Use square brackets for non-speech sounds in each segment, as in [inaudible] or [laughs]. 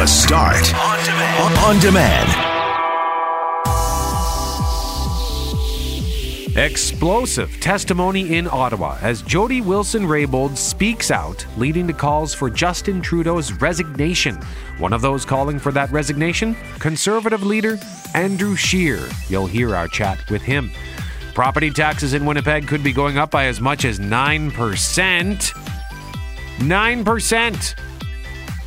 The Start on demand. On demand. Explosive testimony in Ottawa as Jody Wilson Raybould speaks out, leading to calls for Justin Trudeau's resignation. One of those calling for that resignation, Conservative leader Andrew Scheer. You'll hear our chat with him. Property taxes in Winnipeg could be going up by as much as 9%. 9%.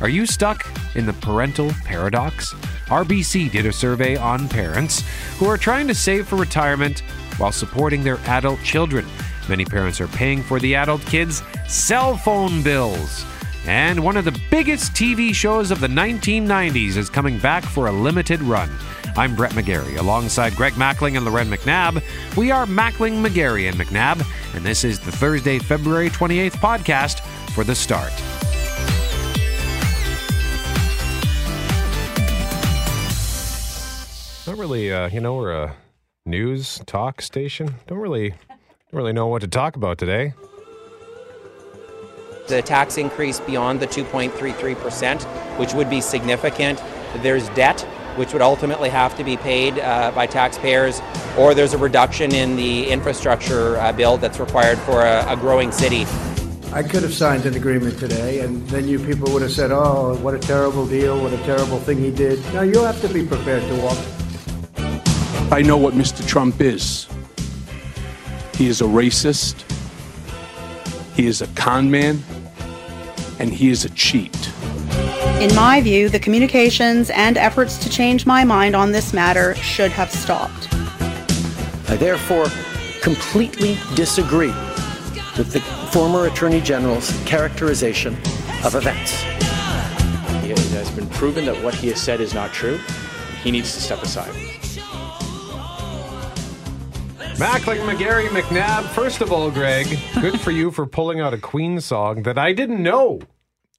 Are you stuck in the parental paradox? RBC did a survey on parents who are trying to save for retirement while supporting their adult children. Many parents are paying for the adult kids' cell phone bills. And one of the biggest TV shows of the 1990s is coming back for a limited run. I'm Brett McGarry, alongside Greg Mackling and Loren McNabb. We are Mackling, McGarry, and McNabb, and this is the Thursday, February 28th podcast for The Start. Really, uh, you know, we're a news talk station. Don't really, don't really know what to talk about today. The tax increase beyond the 2.33%, which would be significant. There's debt, which would ultimately have to be paid uh, by taxpayers, or there's a reduction in the infrastructure uh, bill that's required for a, a growing city. I could have signed an agreement today, and then you people would have said, oh, what a terrible deal, what a terrible thing he did. Now you have to be prepared to walk. I know what Mr. Trump is. He is a racist, he is a con man, and he is a cheat. In my view, the communications and efforts to change my mind on this matter should have stopped. I therefore completely disagree with the former Attorney General's characterization of events. It has been proven that what he has said is not true. He needs to step aside. Mackling, McGarry, McNabb. First of all, Greg, good for you for pulling out a Queen song that I didn't know.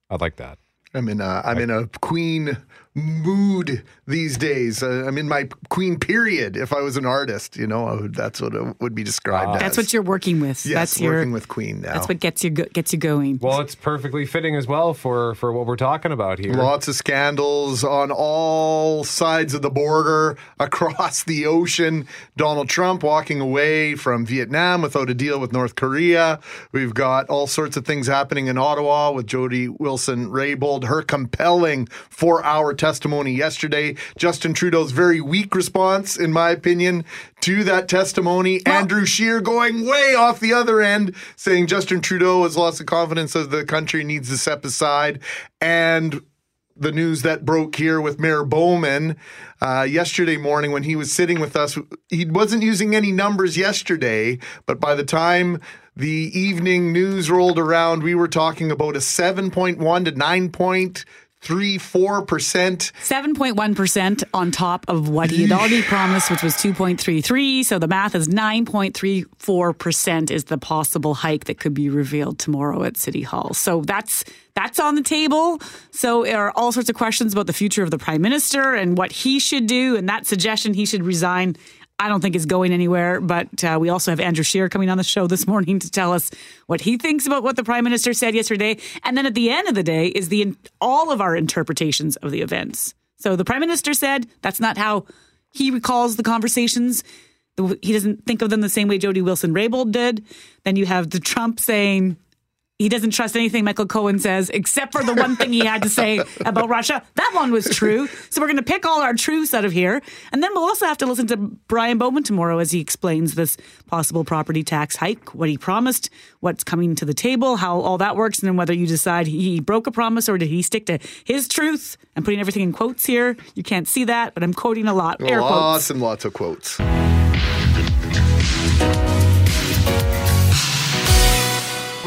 I like that. I'm in a, I'm in a Queen mood these days. Uh, I'm in my Queen period. If I was an artist, you know, would, that's what it would be described as. That's what you're working with. Yes, that's working your, with Queen now. That's what gets you go, gets you going. Well, it's perfectly fitting as well for for what we're talking about here. Lots of scandals on all sides of the border, [laughs] across the ocean. Donald Trump walking away from Vietnam without a deal with North Korea. We've got all sorts of things happening in Ottawa with Jody Wilson Raybould, her compelling four hour testimony yesterday. Justin Trudeau's very weak response, in my opinion, to that testimony. Andrew Scheer going way off the other end, saying Justin Trudeau has lost the confidence of the country, needs to step aside. And the news that broke here with Mayor Bowman uh, yesterday morning when he was sitting with us. He wasn't using any numbers yesterday, but by the time the evening news rolled around, we were talking about a 7.1 to 9.34%. 7.1% on top of what he had already promised, which was 2.33. So the math is 9.34% is the possible hike that could be revealed tomorrow at City Hall. So that's that's on the table. So there are all sorts of questions about the future of the prime minister and what he should do, and that suggestion he should resign. I don't think is going anywhere, but uh, we also have Andrew Scheer coming on the show this morning to tell us what he thinks about what the prime minister said yesterday. And then at the end of the day is the all of our interpretations of the events. So the prime minister said that's not how he recalls the conversations. He doesn't think of them the same way Jody Wilson Raybould did. Then you have the Trump saying he doesn't trust anything Michael Cohen says, except for the one thing he had to say about Russia. That one was true. So we're going to pick all our truths out of here. And then we'll also have to listen to Brian Bowman tomorrow as he explains this possible property tax hike, what he promised, what's coming to the table, how all that works, and then whether you decide he broke a promise or did he stick to his truth. I'm putting everything in quotes here. You can't see that, but I'm quoting a lot. Air quotes. Lots and lots of quotes.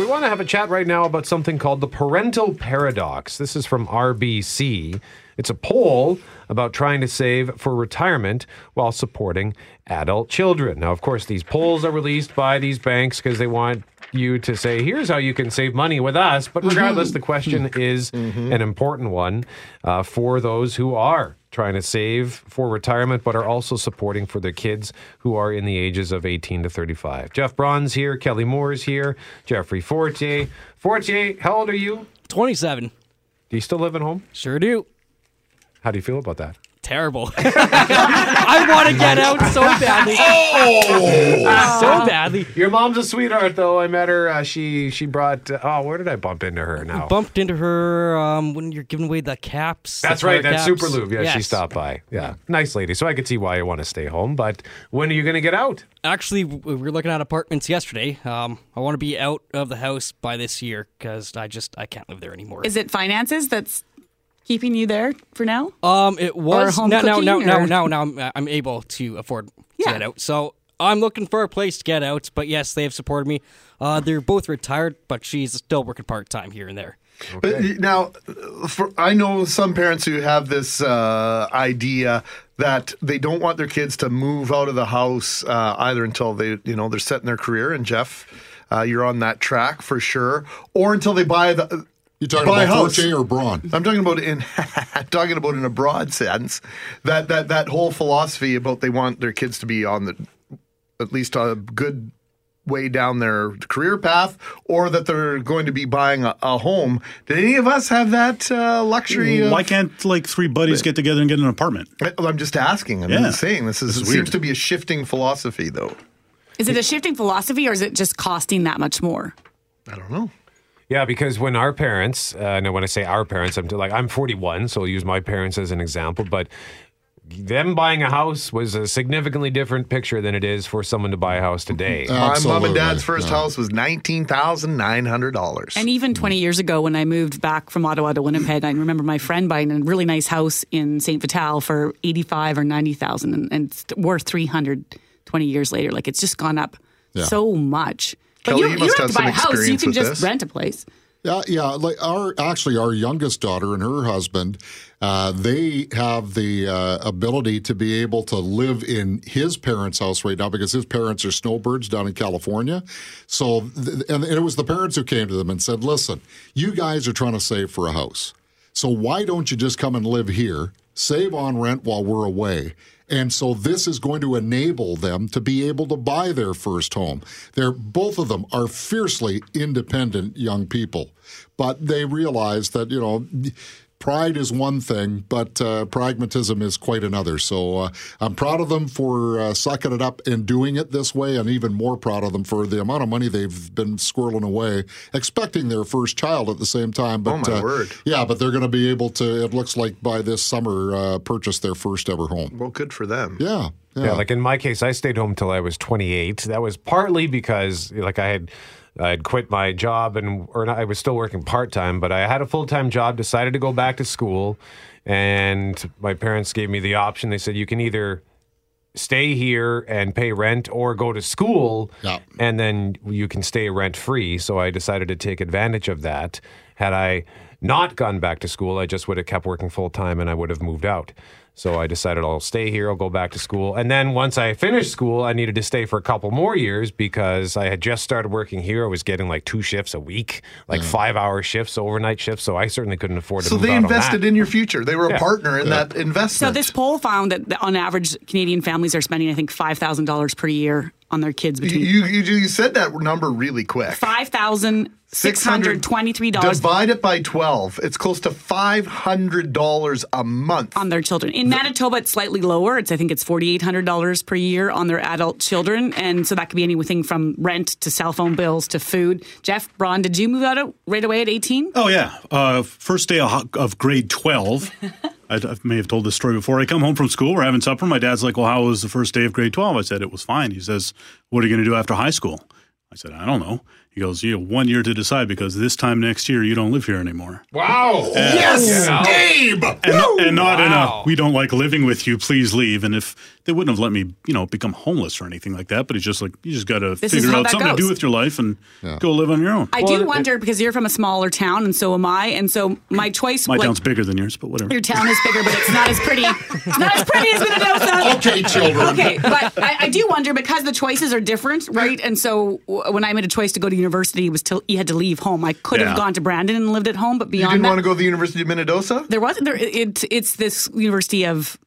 Want to have a chat right now about something called the parental paradox. This is from RBC. It's a poll about trying to save for retirement while supporting adult children. Now, of course, these polls are released by these banks because they want you to say, here's how you can save money with us. But regardless, the question is an important one uh, for those who are trying to save for retirement, but are also supporting for their kids who are in the ages of 18 to 35. Jeff Braun's here, Kelly Moore's here, Jeffrey Fortier. Fortier, how old are you? 27. Do you still live at home? Sure do. How do you feel about that? Terrible. [laughs] I want to get out so badly. Oh! so badly. Your mom's a sweetheart, though. I met her. Uh, she she brought. Uh, oh, where did I bump into her now? Bumped into her um, when you're giving away the caps. the That's right. That's caps. Super Lube. Yeah, she stopped by. Yeah, nice lady. So I could see why you want to stay home. But when are you going to get out? Actually, we were looking at apartments yesterday. Um, I want to be out of the house by this year because I just I can't live there anymore. Is it finances that's keeping you there for now? Um, it was home now, now, cooking, now, now, or- now, now, I'm, I'm able to afford to Yeah. get out. So I'm looking for a place to get out. But yes, they have supported me. Uh, they're both retired, but she's still working part time here and there. But now, for, I know some parents who have this uh, idea that they don't want their kids to move out of the house uh, either until they, you know, they're set in their career. And Jeff, uh, you're on that track for sure, or until they buy the. You talking buy about. Forte or Braun? I'm talking about in [laughs] talking about in a broad sense that that that whole philosophy about they want their kids to be on the at least a good way down their career path or that they're going to be buying a, a home. Did any of us have that uh, luxury? of- Why can't like three buddies get together and get an apartment? Well, I'm just asking. I'm Yeah. just saying this is This is it seems weird. to be a shifting philosophy though. Is it a shifting philosophy or is it just costing that much more? I don't know. Yeah, because when our parents, uh, and when I say our parents, I'm like I'm 41, so I'll use my parents as an example. But them buying a house was a significantly different picture than it is for someone to buy a house today. My mom and dad's first house was nineteen thousand nine hundred dollars. And even 20 years ago, when I moved back from Ottawa to Winnipeg, I remember my friend buying a really nice house in St. Vital for 85 or 90,000 and, and it's worth 300 20 years later. Like it's just gone up Yeah. so much. But Kelly, you, you you must don't have have to buy a some house. You can with just this. rent a place. Yeah, yeah. Like our actually, our youngest daughter and her husband, uh, they have the uh, ability to be able to live in his parents' house right now because his parents are snowbirds down in California. So, th- and it was the parents who came to them and said, "Listen, you guys are trying to save for a house, so why don't you just come and live here, save on rent while we're away?" And so this is going to enable them to be able to buy their first home. They're both of them are fiercely independent young people, but they realize that you know pride is one thing, but uh, pragmatism is quite another. So uh, I'm proud of them for uh, sucking it up and doing it this way, and even more proud of them for the amount of money they've been squirreling away, expecting their first child at the same time. But Oh, my uh, word. yeah, but they're going to be able to. It looks like by this summer, uh, purchase their first ever home. Well, good for them. Yeah. Yeah. like in my case, I stayed home till I was 28. That was partly because, like, I had I had quit my job and or not, I was still working part time, but I had a full time job. Decided to go back to school, and my parents gave me the option. They said you can either stay here and pay rent or go to school and then you can stay rent free so i decided to take advantage of that had i not gone back to school i just would have kept working full time and i would have moved out so i decided i'll stay here i'll go back to school and then once i finished school i needed to stay for a couple more years because i had just started working here i was getting like two shifts a week like mm. five hour shifts overnight shifts so i certainly couldn't afford to So move they out on invested that. in your future. They were a partner in Yeah. that investment. So this poll found that that on average, Canadian families are spending, I think, $5,000 per year on their kids between you, you you said that number really quick. five thousand six hundred twenty-three dollars Divide it by twelve. It's close to five hundred dollars a month on their children. In Manitoba, it's slightly lower. It's I think it's forty-eight hundred dollars per year on their adult children, and so that could be anything from rent to cell phone bills to food. Jeff Braun, did you move out right away at eighteen? Oh yeah, uh, first day of, of grade twelve. [laughs] I, I may have told this story before. I come home from school. We're having supper. My dad's like, "Well, how was the first day of grade 12? I said it was fine. He says, "What are you going to do after high school?" I said, "I don't know." He goes, "You have one year to decide because this time next year you don't live here anymore." Wow! Yes, Gabe. And, not- and not in a we don't like living with you. Please leave. And if they wouldn't have let me, you know, become homeless or anything like that, but it's just like you just got to This figure out that something to do with your life and go live on your own. I do wonder because you're from a smaller town, and so am I, and so my choice. My like, town's bigger than yours, but whatever. Your town is bigger, but it's not as pretty. It's not as pretty as Minnesota. Okay, children. Okay, but I, I do wonder because the choices are different, right? And so w- when I made a choice to go to university, it was till you had to leave home. I could Yeah. have gone to Brandon and lived at home, but You beyond didn't that, want to go to the University of Minnesota? there wasn't. There, it, it's this University of.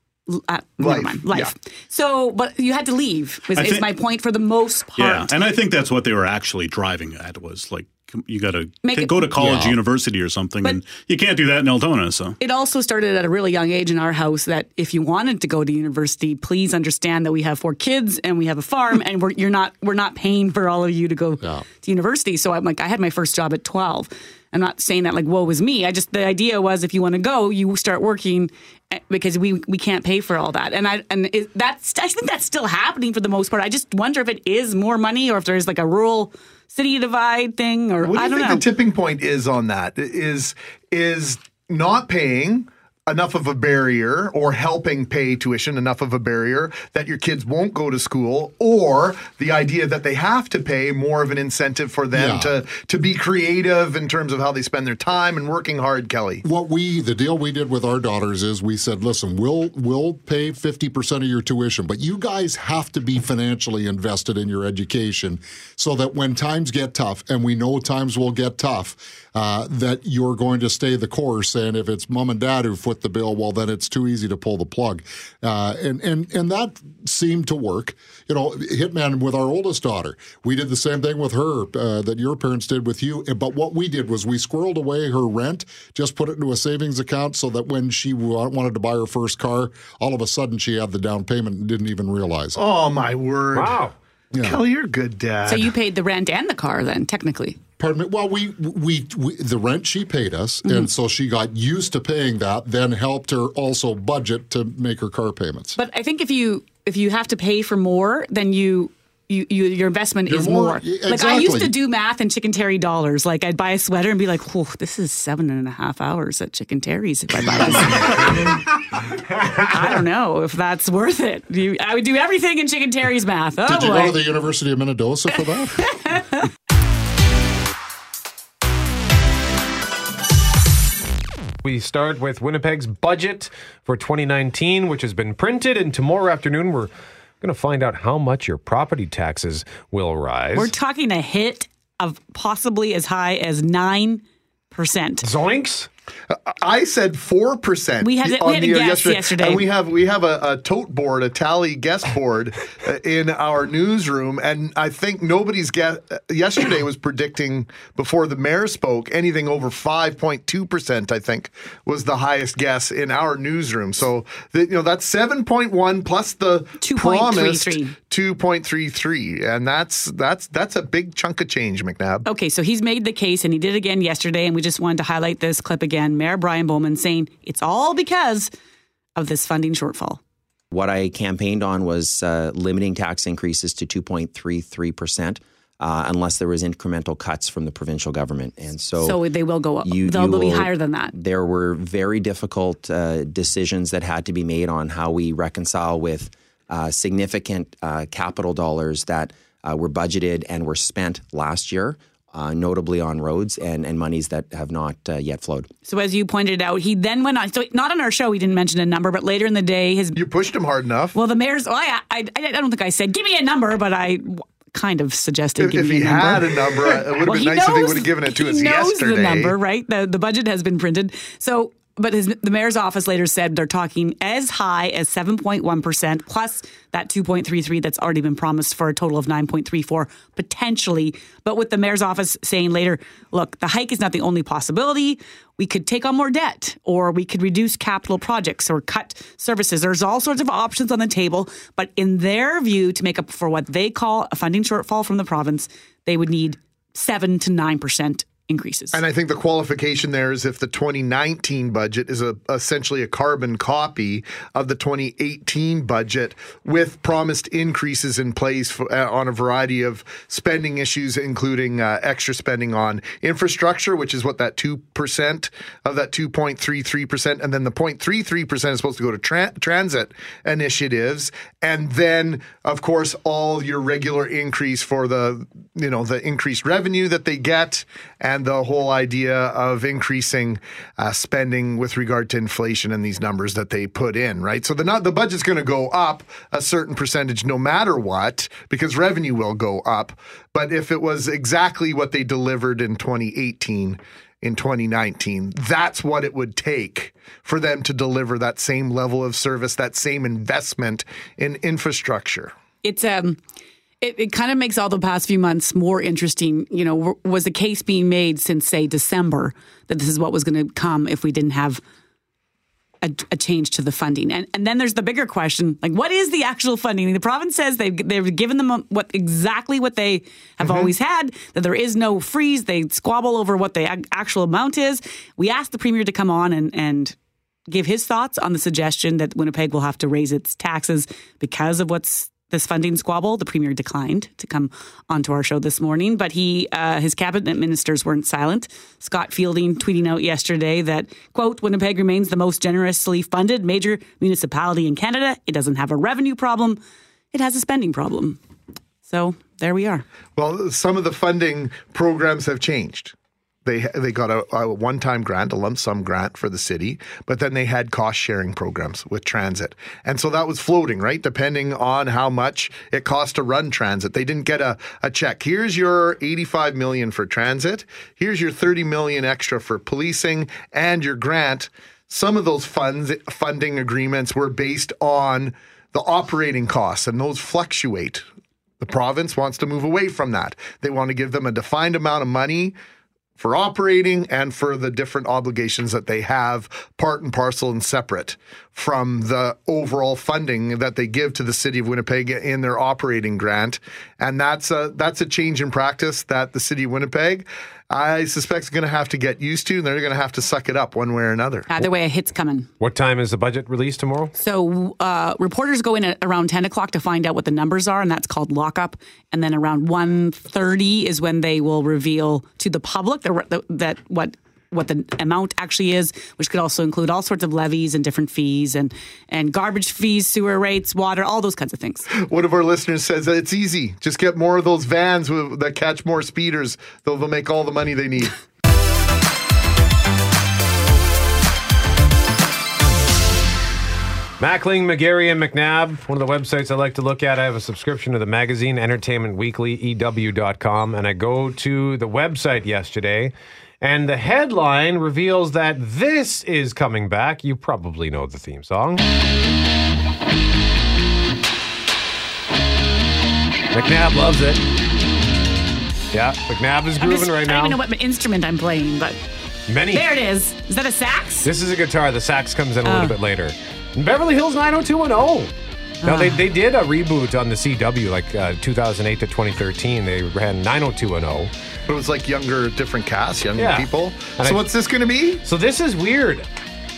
Uh, Life, mind, life. So, but you had to leave. Was, I is my point for the most part. Yeah, and I think that's what they were actually driving at was like you got to go to college, Yeah. university, or something, and you can't do that in Altona. So It also started at a really young age in our house that if you wanted to go to university, please understand that we have four kids and we have a farm and we're you're not we're not paying for all of you to go to university. So I'm like I had my first job at 12. I'm not saying that like woe was me. I just the idea was if you want to go, you start working eh, because we we can't pay for all that. And I and it, that's I think that's still happening for the most part. I just wonder if it is more money or if there's like a rural city divide thing or What do I you don't think know. the tipping point is on that? Is is not paying enough of a barrier or helping pay tuition enough of a barrier that your kids won't go to school or the idea that they have to pay more of an incentive for them Yeah. to to be creative in terms of how they spend their time and working hard, Kelly. What we the deal we did with our daughters is we said, listen, we'll we'll pay fifty percent of your tuition, but you guys have to be financially invested in your education so that when times get tough, and we know times will get tough, uh, that you're going to stay the course. And if it's mom and dad who foot the bill, well, then it's too easy to pull the plug. Uh, and and and that seemed to work. You know, Hitman with our oldest daughter, we did the same thing with her uh, that your parents did with you. But what we did was we squirreled away her rent, just put it into a savings account, so that when she wanted to buy her first car, all of a sudden she had the down payment and didn't even realize it. Oh my word! Wow. Yeah. Kelly, you're a good dad. so you paid the rent and the car then technically. Pardon me. Well, we, we we the rent she paid us, Mm-hmm. and so she got used to paying that. Then helped her also budget to make her car payments. But I think if you if you have to pay for more, then you you, you your investment You're is more- more. y- Like I used to do math in Chicken Terry dollars. Like I'd buy a sweater and be like, "Whoa, this is seven and a half hours at Chicken Terry's if I buy this." I don't know if that's worth it. You, I would do everything in Chicken Terry's math. Oh Did you boy. go to the University of Minnesota for that? [laughs] We start with Winnipeg's budget for 2019, which has been printed, and tomorrow afternoon we're going to find out how much your property taxes will rise. We're talking a hit of possibly as high as nine percent. Zoinks! I said four percent. We had- we had a guess yesterday. and we have we have a, a tote board, a tally guest board uh, in our newsroom, and I think nobody's guess. Yesterday was predicting before the mayor spoke anything over five point two percent. I think was the highest guess in our newsroom. So the, you know that's seven point one plus the promised 2.33. two point three three, and that's that's that's a big chunk of change, McNabb. Okay, so he's made the case and he did again yesterday, and we just wanted to highlight this clip again. Mayor Brian Bowman saying it's all because of this funding shortfall. What I campaigned on was uh, limiting tax increases to 2.33%. Uh, unless there was incremental cuts from the provincial government, and so So they will go up. you- They'll you be higher than that. There were very difficult uh, decisions that had to be made on how we reconcile with uh, significant uh, capital dollars that uh, were budgeted and were spent last year, uh, notably on roads and, and monies that have not uh, yet flowed. So as you pointed out, he then went on. So not on our show, he didn't mention a number, but later in the day, his you pushed him hard enough. Well, the mayor's. Well, I, I, I don't think I said give me a number, but I kind of suggested If, if he a had a number, it would have Well, been he nice if he would have given it to us he knows yesterday. the number, right? The the budget has been printed. So, but his, the mayor's office later said they're talking as high as seven point one percent plus that two point three three that's already been promised for a total of nine point three four potentially. But with the mayor's office saying later, look, the hike is not the only possibility. We could take on more debt, or we could reduce capital projects, or cut services. There's all sorts of options on the table. But in their view, to make up for what they call a funding shortfall from the province, they would need seven to nine percent increases. And I think the qualification there is if the 2019 budget is a, essentially a carbon copy of the 2018 budget with promised increases in place for, uh, on a variety of spending issues, including uh, extra spending on infrastructure, which is what that 2% of that 2.33%, and then the 0.33% is supposed to go to tra- transit initiatives. And then, of course, all your regular increase for the, you know, the increased revenue that they get and the whole idea of increasing uh, spending with regard to inflation and these numbers that they put in, right? So the not the budget's going to go up a certain percentage no matter what because revenue will go up. But if it was exactly what they delivered in 2018 in 2019, that's what it would take for them to deliver that same level of service, that same investment in infrastructure. it's um it, it kind of makes all the past few months more interesting. You know, w- was the case being made since, say, December that this is what was going to come if we didn't have a, a change to the funding? And, and then there's the bigger question like, what is the actual funding? The province says they've, they've given them what exactly what they have Mhm. always had, that there is no freeze. They squabble over what the ac- actual amount is. We asked the premier to come on and, and give his thoughts on the suggestion that Winnipeg will have to raise its taxes because of what's this funding squabble. The premier declined to come onto our show this morning, but he uh, his cabinet ministers weren't silent. Scott Fielding tweeting out yesterday that quote Winnipeg remains the most generously funded major municipality in Canada. It doesn't have a revenue problem; it has a spending problem. So there we are. Well, some of the funding programs have changed. They they got a, a one time grant, a lump sum grant for the city, but then they had cost sharing programs with transit, and so that was floating, right? Depending on how much it cost to run transit, they didn't get a, a check. Here's your eighty five million for transit. Here's your thirty million extra for policing, and your grant. Some of those funds funding agreements were based on the operating costs, and those fluctuate. The province wants to move away from that. They want to give them a defined amount of money for operating and for the different obligations that they have, part and parcel and separate from the overall funding that they give to the city of Winnipeg in their operating grant. And that's a that's a change in practice that the city of Winnipeg, I suspect, is going to have to get used to, and they're going to have to suck it up one way or another. Either way, a hit's coming. What time is the budget released tomorrow? So uh, reporters go in at around 10 o'clock to find out what the numbers are, and that's called lockup. And then around 1.30 is when they will reveal to the public the, the, that what what the amount actually is, which could also include all sorts of levies and different fees and, and garbage fees, sewer rates, water, all those kinds of things. One of our listeners says that it's easy. Just get more of those vans with, that catch more speeders. They'll, they'll make all the money they need. [laughs] Mackling, McGarry, and McNabb, one of the websites I like to look at. I have a subscription to the magazine Entertainment Weekly, EW.com, and I go to the website yesterday, and the headline reveals that this is coming back. You probably know the theme song. McNabb loves it. Yeah, McNabb is grooving just- right now. I don't even know what instrument I'm playing, but Many. there it is. Is that a sax? This is a guitar. The sax comes in a little Oh. bit later. Beverly Hills 90210. Now, they, Ah. they did a reboot on the CW like uh, 2008 to 2013. They ran 90210. But it was like younger, different cast, younger Yeah. people. And so I- what's this going to be? So this is weird.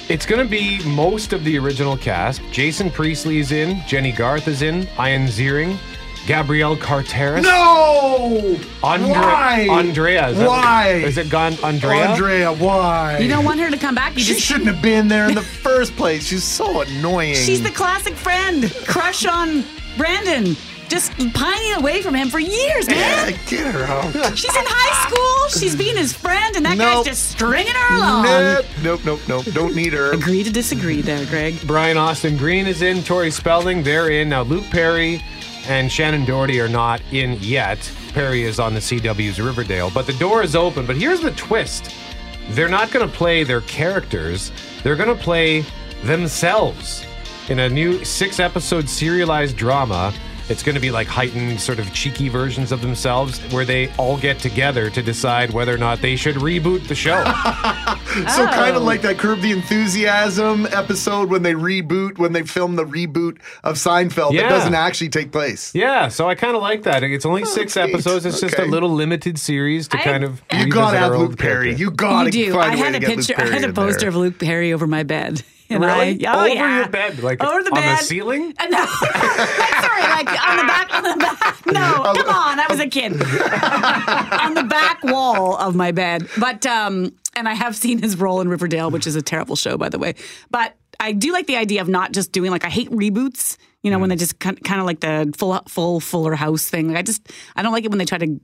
It's going to be most of the original cast. Jason Priestley is in. Jennie Garth is in. Ian Ziering. Gabrielle Carteris. No! Andre- Why? Andrea. Is that- Why? Is it gone Andrea? Andrea, why? You don't want her to come back? You she just shouldn't have been there in the [laughs] first place. She's so annoying. She's the classic friend, crush on Brandon, just pining away from him for years, man. Get her out. She's in high school. She's being his friend, and that Nope. guy's just stringing her along. Nope, nope, nope, nope. Don't need her. Agree to disagree there, Greg. Brian Austin Green is in. Tori Spelling, they're in. Now, Luke Perry and Shannen Doherty are not in yet. Perry is on the CW's Riverdale, but the door is open. But here's the twist they're not going to play their characters, they're going to play themselves in a new six episode serialized drama. It's going to be like heightened, sort of cheeky versions of themselves where they all get together to decide whether or not they should reboot the show. [laughs] So oh. kind of Oh. like that Curb the Enthusiasm episode when they reboot, when they film the reboot of Seinfeld Yeah. that doesn't actually take place. Yeah, so I kind of like that. It's only oh, six neat. episodes. It's just a little limited series to I- kind of. You gotta have Luke Perry. character. You gotta you do. find I a way had to a get Luke picture. I Perry had a in poster of Luke Perry over my bed. And [laughs] Really? I, oh Over yeah. your bed, like over the on bed. the ceiling. Uh, [laughs] No, sorry, like on the back, on the back. No, [laughs] come on, I was a kid. on the back wall of my bed. But um, and I have seen his role in Riverdale, which is a terrible show, by the way. But I do like the idea of not just doing like I hate reboots. You know, when they just kind of like the full full Fuller House thing. Like I just I don't like it when they try to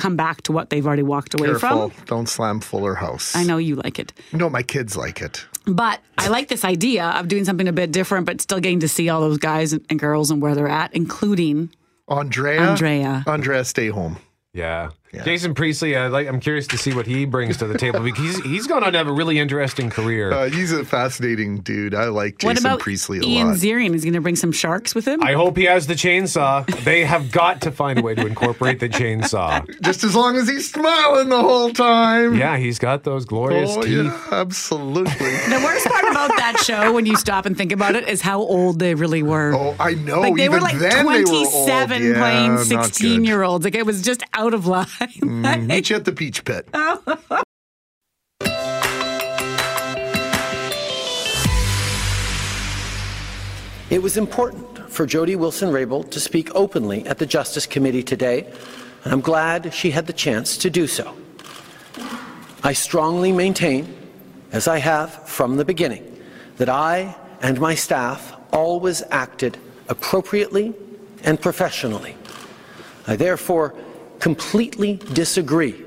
come back to what they've already walked away Careful. from. Don't slam Fuller House. I know you like it. No, my kids like it. But I like this idea of doing something a bit different, but still getting to see all those guys and, and girls and where they're at, including Andrea. Andrea. Andrea, stay home. Yeah. Jason Priestley, I like, I'm curious to see what he brings to the table because he's, he's going on to have a really interesting career. Uh, he's a fascinating dude. I like Jason what about Priestley a Ian lot. Ziering? Is going to bring some sharks with him? I hope he has the chainsaw. They have got to find a way to incorporate the chainsaw. Just as long as he's smiling the whole time. Yeah, he's got those glorious Oh, teeth. yeah, absolutely. The worst part about that show, when you stop and think about it, is how old they really were. Oh, I know. Like they were Even like then they were old. 27 Yeah, playing not good. 16 year olds. Like it was just out of line. Mm, [laughs] meet you at the Peach Pit. [laughs] It was important for Jody Wilson-Raybould to speak openly at the Justice Committee today, and I'm glad she had the chance to do so. I strongly maintain, as I have from the beginning, that I and my staff always acted appropriately and professionally. I therefore completely disagree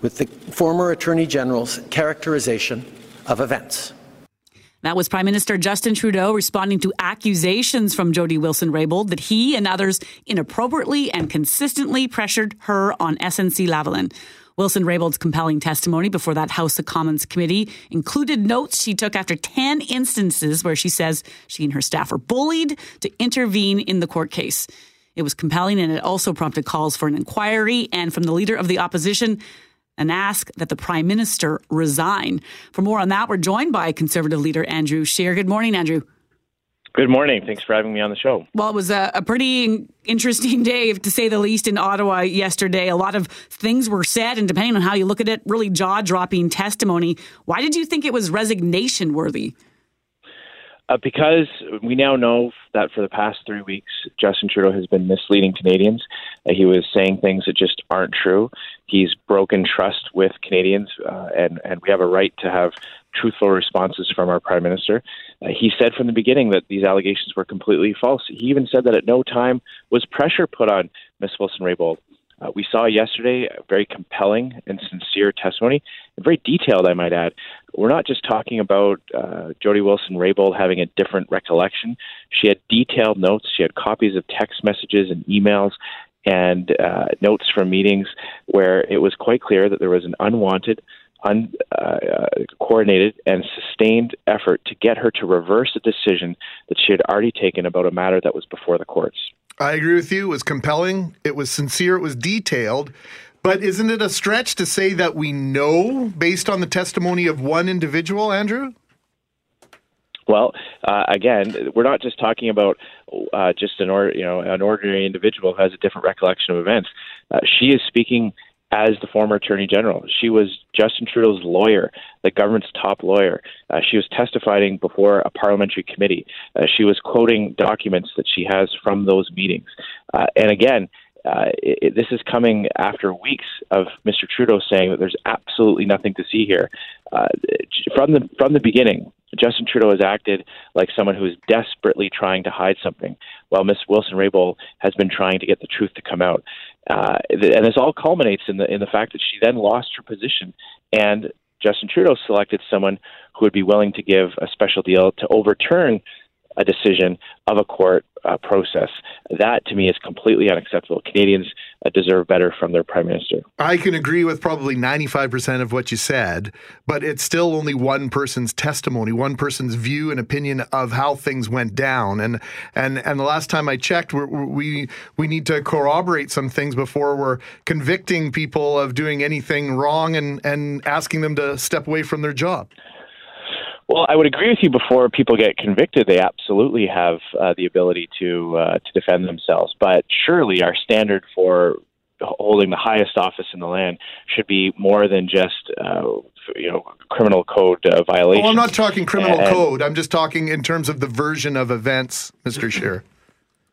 with the former Attorney General's characterization of events. That was Prime Minister Justin Trudeau responding to accusations from Jody Wilson Raybould that he and others inappropriately and consistently pressured her on SNC Lavalin. Wilson Raybould's compelling testimony before that House of Commons committee included notes she took after 10 instances where she says she and her staff were bullied to intervene in the court case. It was compelling and it also prompted calls for an inquiry and from the leader of the opposition and ask that the prime minister resign. For more on that, we're joined by conservative leader Andrew Scheer. Good morning, Andrew. Good morning. Thanks for having me on the show. Well, it was a, a pretty interesting day, to say the least, in Ottawa yesterday. A lot of things were said, and depending on how you look at it, really jaw dropping testimony. Why did you think it was resignation worthy? Uh, because we now know that for the past three weeks, Justin Trudeau has been misleading Canadians. Uh, he was saying things that just aren't true. He's broken trust with Canadians, uh, and and we have a right to have truthful responses from our prime minister. Uh, he said from the beginning that these allegations were completely false. He even said that at no time was pressure put on Miss Wilson Raybould. Uh, we saw yesterday a very compelling and sincere testimony, and very detailed, I might add. We're not just talking about uh, Jody Wilson Raybould having a different recollection. She had detailed notes. She had copies of text messages and emails and uh, notes from meetings where it was quite clear that there was an unwanted, uncoordinated, uh, and sustained effort to get her to reverse a decision that she had already taken about a matter that was before the courts. I agree with you. It was compelling. It was sincere. It was detailed. But isn't it a stretch to say that we know based on the testimony of one individual, Andrew? Well, uh, again, we're not just talking about uh, just an or, you know an ordinary individual who has a different recollection of events. Uh, she is speaking as the former attorney general. She was Justin Trudeau's lawyer, the government's top lawyer. Uh, she was testifying before a parliamentary committee. Uh, she was quoting documents that she has from those meetings. Uh, and again, uh, it, this is coming after weeks of Mr. Trudeau saying that there's absolutely nothing to see here. Uh, from the from the beginning, Justin Trudeau has acted like someone who is desperately trying to hide something, while Miss Wilson Raybould has been trying to get the truth to come out. Uh, and this all culminates in the in the fact that she then lost her position, and Justin Trudeau selected someone who would be willing to give a special deal to overturn a decision of a court uh, process. That, to me, is completely unacceptable. Canadians uh, deserve better from their prime minister. I can agree with probably 95% of what you said, but it's still only one person's testimony, one person's view and opinion of how things went down. And and and the last time I checked, we we need to corroborate some things before we're convicting people of doing anything wrong and and asking them to step away from their job. Well, I would agree with you. Before people get convicted, they absolutely have uh, the ability to uh, to defend themselves. But surely, our standard for holding the highest office in the land should be more than just uh, you know criminal code uh, violations. Oh, I'm not talking criminal And- code. I'm just talking in terms of the version of events, Mr. Scheer.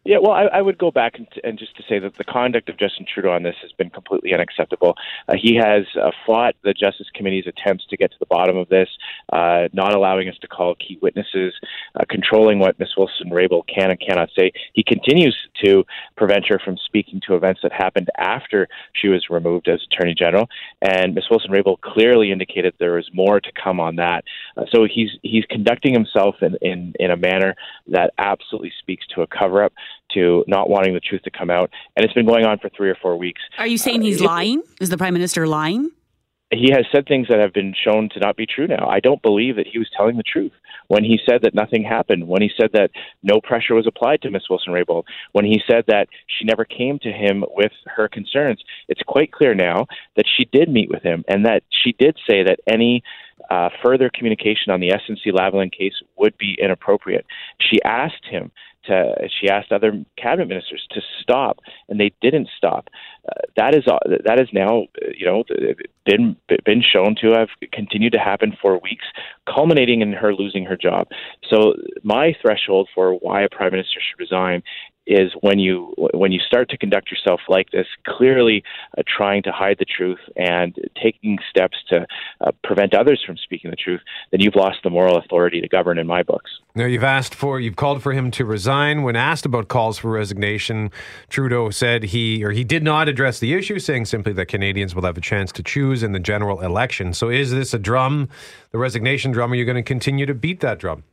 Yeah, well, I, I would go back and, and just to say that the conduct of Justin Trudeau on this has been completely unacceptable. Uh, he has uh, fought the Justice Committee's attempts to get to the bottom of this, uh, not allowing us to call key witnesses, uh, controlling what Ms. Wilson Raybould can and cannot say. He continues to prevent her from speaking to events that happened after she was removed as Attorney General, and Ms. Wilson Raybould clearly indicated there is more to come on that. Uh, so he's he's conducting himself in, in in a manner that absolutely speaks to a cover up to not wanting the truth to come out. And it's been going on for three or four weeks. Are you saying he's Uh, it- lying? Is the prime minister lying? he has said things that have been shown to not be true now. I don't believe that he was telling the truth when he said that nothing happened, when he said that no pressure was applied to Miss Wilson Raybould, when he said that she never came to him with her concerns. It's quite clear now that she did meet with him and that she did say that any uh, further communication on the SNC Lavalin case would be inappropriate. She asked him to, she asked other cabinet ministers to stop, and they didn't stop. Uh, that is that is now you know been been shown to have continued to happen for weeks, culminating in her losing her job. So my threshold for why a prime minister should resign is when you when you start to conduct yourself like this, clearly uh, trying to hide the truth and taking steps to uh, prevent others from speaking the truth, then you've lost the moral authority to govern in my books. Now, you've asked for, you've called for him to resign. When asked about calls for resignation, Trudeau said he, or he did not address the issue, saying simply that Canadians will have a chance to choose in the general election. So is this a drum, the resignation drum? Are you going to continue to beat that drum?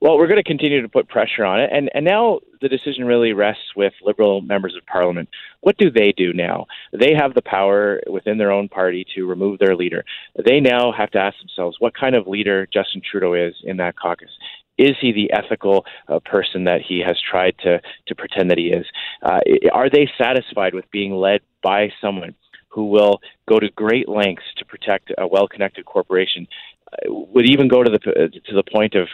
Well, we're going to continue to put pressure on it, and and now the decision really rests with Liberal members of Parliament. What do they do now? They have the power within their own party to remove their leader. They now have to ask themselves what kind of leader Justin Trudeau is in that caucus. Is he the ethical uh, person that he has tried to to pretend that he is? Uh, are they satisfied with being led by someone who will go to great lengths to protect a well-connected corporation? Would even go to the to the point of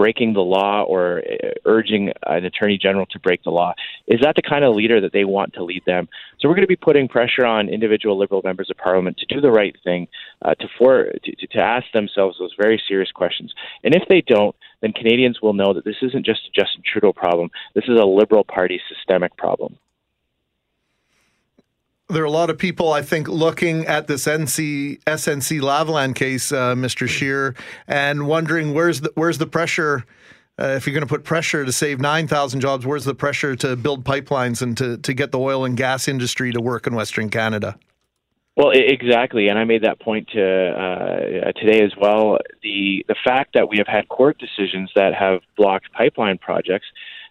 breaking the law or uh, urging an attorney general to break the law. Is that the kind of leader that they want to lead them? So we're going to be putting pressure on individual Liberal members of Parliament to do the right thing, uh, to, for, to, to ask themselves those very serious questions. And if they don't, then Canadians will know that this isn't just a Justin Trudeau problem. This is a Liberal Party systemic problem there are a lot of people, I think, looking at this NC SNC Lavalin case, uh, Mr. Scheer, and wondering where's the where's the pressure. Uh, if you're going to put pressure to save 9,000 jobs, where's the pressure to build pipelines and to, to get the oil and gas industry to work in Western Canada? Well, exactly, and I made that point to uh, today as well. The the fact that we have had court decisions that have blocked pipeline projects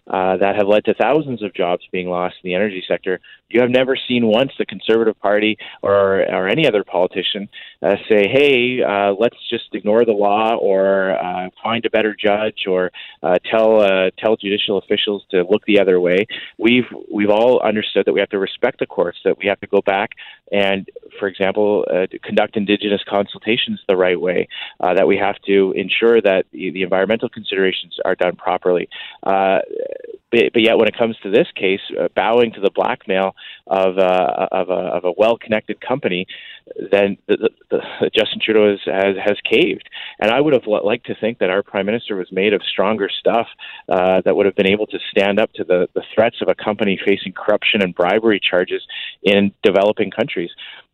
uh, that have led to thousands of jobs being lost in the energy sector. You have never seen once the Conservative Party or or any other politician uh, say, "Hey, uh, let's just ignore the law or uh, find a better judge or uh, tell uh, tell judicial officials to look the other way." We've we've all understood that we have to respect the courts, that we have to go back and, for example, uh, conduct Indigenous consultations the right way, uh, that we have to ensure that the, the environmental considerations are done properly. Uh, but, but, yet, when it comes to this case, uh, bowing to the blackmail of, uh, of a, of a well-connected company, then the, the, the [laughs] Justin Trudeau has, has, has caved. And I would have liked to think that our prime minister was made of stronger stuff uh, that would have been able to stand up to the, the threats of a company facing corruption and bribery charges in developing countries.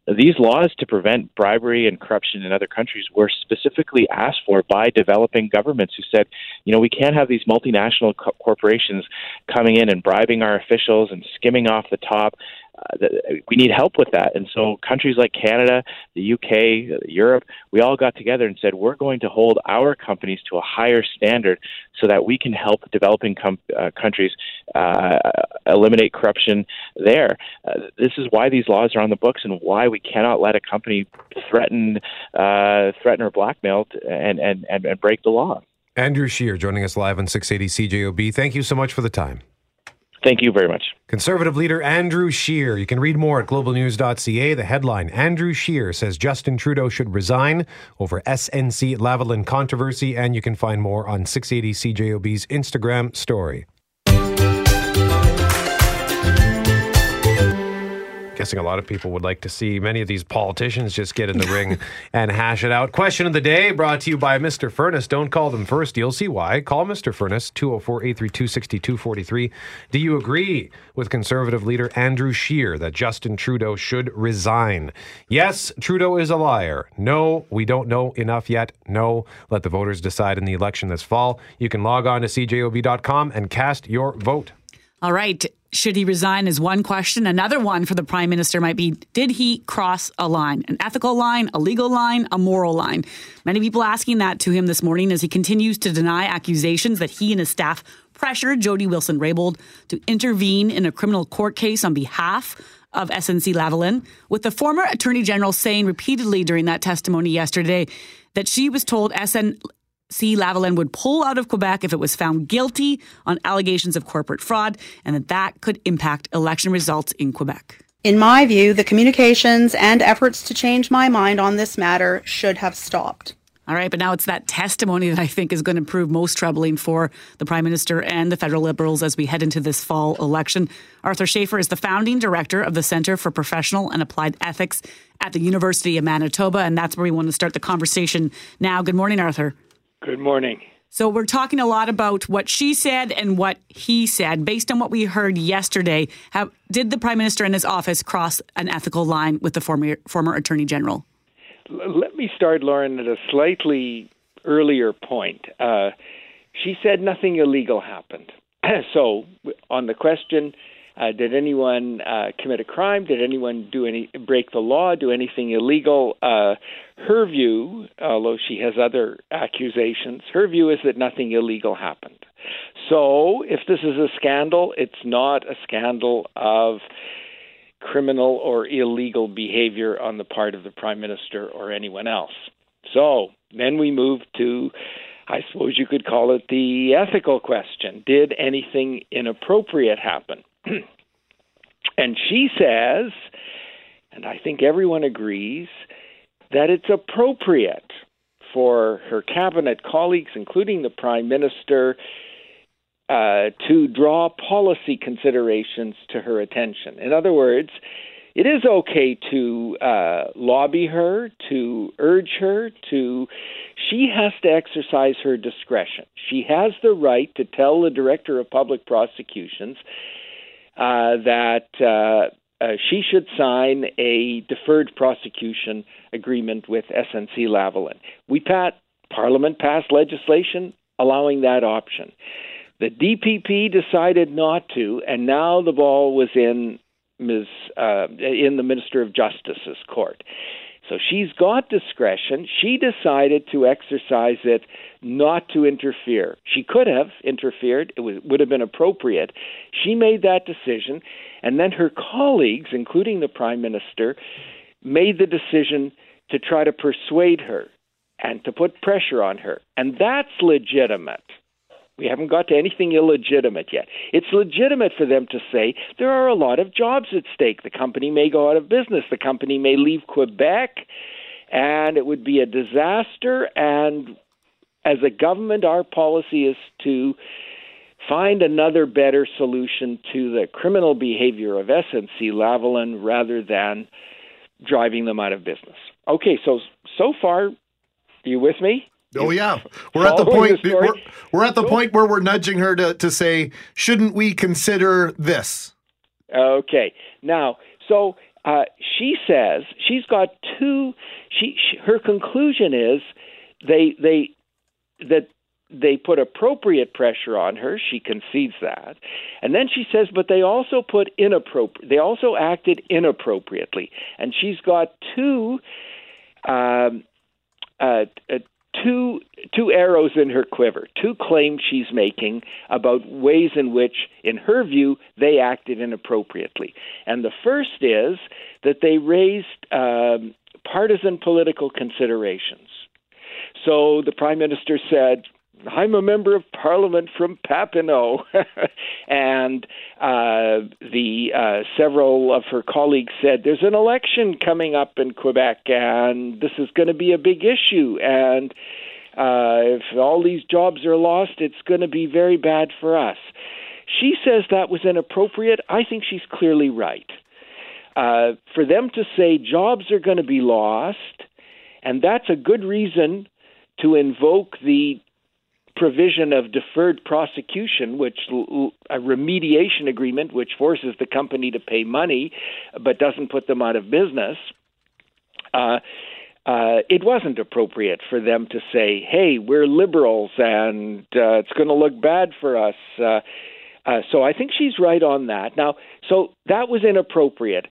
These laws to prevent bribery and corruption in other countries were specifically asked for by developing governments who said, you know, we can't have these multinational co- corporations coming in and bribing our officials and skimming off the top. Uh, we need help with that. And so countries like Canada, the UK, Europe, we all got together and said, we're going to hold our companies to a higher standard so that we can help developing com- uh, countries uh, eliminate corruption there. Uh, this is why these laws are on the books and why we cannot let a company threaten, uh, threaten or blackmail and, and, and, and break the law. Andrew Scheer joining us live on 680 CJOB. Thank you so much for the time. Thank you very much. Conservative leader Andrew Scheer. You can read more at globalnews.ca. The headline Andrew Scheer says Justin Trudeau should resign over SNC Lavalin controversy. And you can find more on 680 CJOB's Instagram story. Guessing a lot of people would like to see many of these politicians just get in the ring [laughs] and hash it out. Question of the day brought to you by Mr. Furnace. Don't call them first. You'll see why. Call Mr. Furnace, 204 832 6243. Do you agree with conservative leader Andrew Scheer that Justin Trudeau should resign? Yes, Trudeau is a liar. No, we don't know enough yet. No, let the voters decide in the election this fall. You can log on to cjob.com and cast your vote. All right. Should he resign is one question. Another one for the prime minister might be Did he cross a line? An ethical line, a legal line, a moral line? Many people asking that to him this morning as he continues to deny accusations that he and his staff pressured Jody Wilson Raybould to intervene in a criminal court case on behalf of SNC Lavalin, with the former Attorney General saying repeatedly during that testimony yesterday that she was told SNC Lavalin would pull out of Quebec if it was found guilty on allegations of corporate fraud and that that could impact election results in Quebec. In my view, the communications and efforts to change my mind on this matter should have stopped. All right, but now it's that testimony that I think is going to prove most troubling for the Prime Minister and the federal Liberals as we head into this fall election. Arthur Schafer is the founding director of the Center for Professional and Applied Ethics at the University of Manitoba, and that's where we want to start the conversation now. Good morning, Arthur. Good morning. So, we're talking a lot about what she said and what he said. Based on what we heard yesterday, how, did the Prime Minister and his office cross an ethical line with the former, former Attorney General? Let me start, Lauren, at a slightly earlier point. Uh, she said nothing illegal happened. [clears throat] so, on the question, uh, did anyone uh, commit a crime? Did anyone do any break the law? Do anything illegal? Uh, her view, although she has other accusations, her view is that nothing illegal happened. So, if this is a scandal, it's not a scandal of criminal or illegal behavior on the part of the prime minister or anyone else. So, then we move to I suppose you could call it the ethical question. Did anything inappropriate happen? [clears throat] and she says, and I think everyone agrees, that it's appropriate for her cabinet colleagues, including the prime minister, uh, to draw policy considerations to her attention. In other words, it is okay to uh, lobby her, to urge her, to. She has to exercise her discretion. She has the right to tell the director of public prosecutions uh, that uh, uh, she should sign a deferred prosecution agreement with SNC Lavalin. We pat Parliament passed legislation allowing that option. The DPP decided not to, and now the ball was in Ms. Uh, in the Minister of Justice's court. So she's got discretion. She decided to exercise it not to interfere. She could have interfered, it was, would have been appropriate. She made that decision, and then her colleagues, including the Prime Minister, made the decision to try to persuade her and to put pressure on her. And that's legitimate. We haven't got to anything illegitimate yet. It's legitimate for them to say there are a lot of jobs at stake. The company may go out of business. The company may leave Quebec, and it would be a disaster. And as a government, our policy is to find another better solution to the criminal behavior of SNC Lavalin rather than driving them out of business. Okay, so so far, are you with me? Oh yeah, we're at the point. The we're, we're, at the point where we're nudging her to to say, shouldn't we consider this? Okay. Now, so uh, she says she's got two. She, she her conclusion is they they that they put appropriate pressure on her. She concedes that, and then she says, but they also put inappropriate. They also acted inappropriately, and she's got two. Um, uh, uh, two two arrows in her quiver, two claims she's making about ways in which, in her view, they acted inappropriately. And the first is that they raised um, partisan political considerations. So the prime minister said, I'm a member of parliament from Papineau. [laughs] and uh, the uh, several of her colleagues said, There's an election coming up in Quebec, and this is going to be a big issue. And uh, if all these jobs are lost, it's going to be very bad for us. She says that was inappropriate. I think she's clearly right. Uh, for them to say jobs are going to be lost, and that's a good reason to invoke the provision of deferred prosecution, which a remediation agreement, which forces the company to pay money but doesn't put them out of business. Uh, uh, it wasn't appropriate for them to say, "Hey, we're liberals, and uh, it's going to look bad for us." Uh, uh, so I think she's right on that. Now, so that was inappropriate.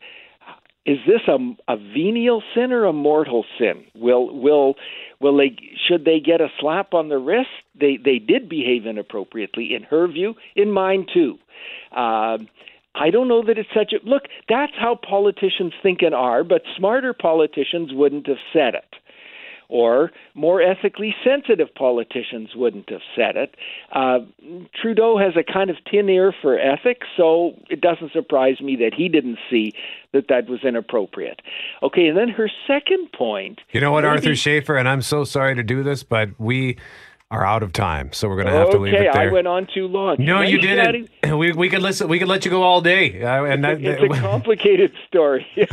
Is this a, a venial sin or a mortal sin? Will will will they should they get a slap on the wrist? They they did behave inappropriately in her view, in mine too. Uh, I don't know that it's such a look. That's how politicians think and are, but smarter politicians wouldn't have said it or more ethically sensitive politicians wouldn't have said it. Uh, Trudeau has a kind of tin ear for ethics, so it doesn't surprise me that he didn't see that that was inappropriate. Okay, and then her second point. You know what, maybe- Arthur Schafer, and I'm so sorry to do this, but we are out of time, so we're going to have to leave Okay, it there. I went on too long. no, Nice you didn't. [laughs] We we could listen. We could let you go all day. Uh, and that, It's a [laughs] complicated story. [laughs]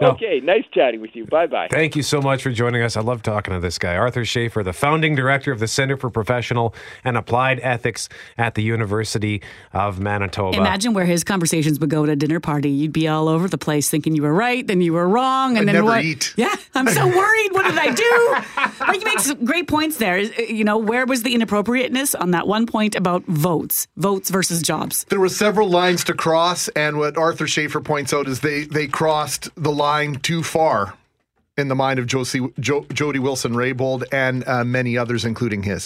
No. okay, nice chatting with you. Bye bye. Thank you so much for joining us. I love talking to this guy, Arthur Schafer, the founding director of the Center for Professional and Applied Ethics at the University of Manitoba. Imagine where his conversations would go at a dinner party. You'd be all over the place thinking you were right, then you were wrong, and I'd then never what? eat. Yeah, I'm so worried. What did I do? like you make some great points there. You know, where was the inappropriateness on that one point about votes, votes versus jobs? There were several lines to cross, and what Arthur Schafer points out is they they crossed the line too far in the mind of Josie, jo, Jody Wilson Raybould and uh, many others, including his.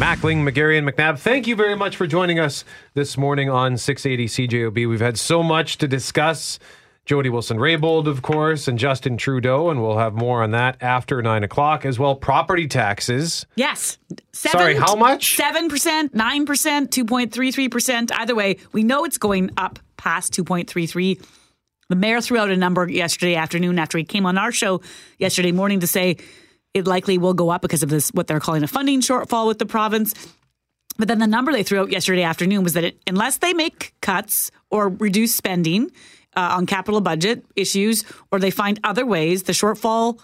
Mackling, McGarry, and McNabb, thank you very much for joining us this morning on 680 CJOB. We've had so much to discuss. Jody Wilson Raybould, of course, and Justin Trudeau, and we'll have more on that after nine o'clock as well. Property taxes. Yes. Sorry, how much? 7%, 9%, 2.33%. Either way, we know it's going up past 2.33. The mayor threw out a number yesterday afternoon after he came on our show yesterday morning to say it likely will go up because of this, what they're calling a funding shortfall with the province. But then the number they threw out yesterday afternoon was that it, unless they make cuts or reduce spending uh, on capital budget issues, or they find other ways, the shortfall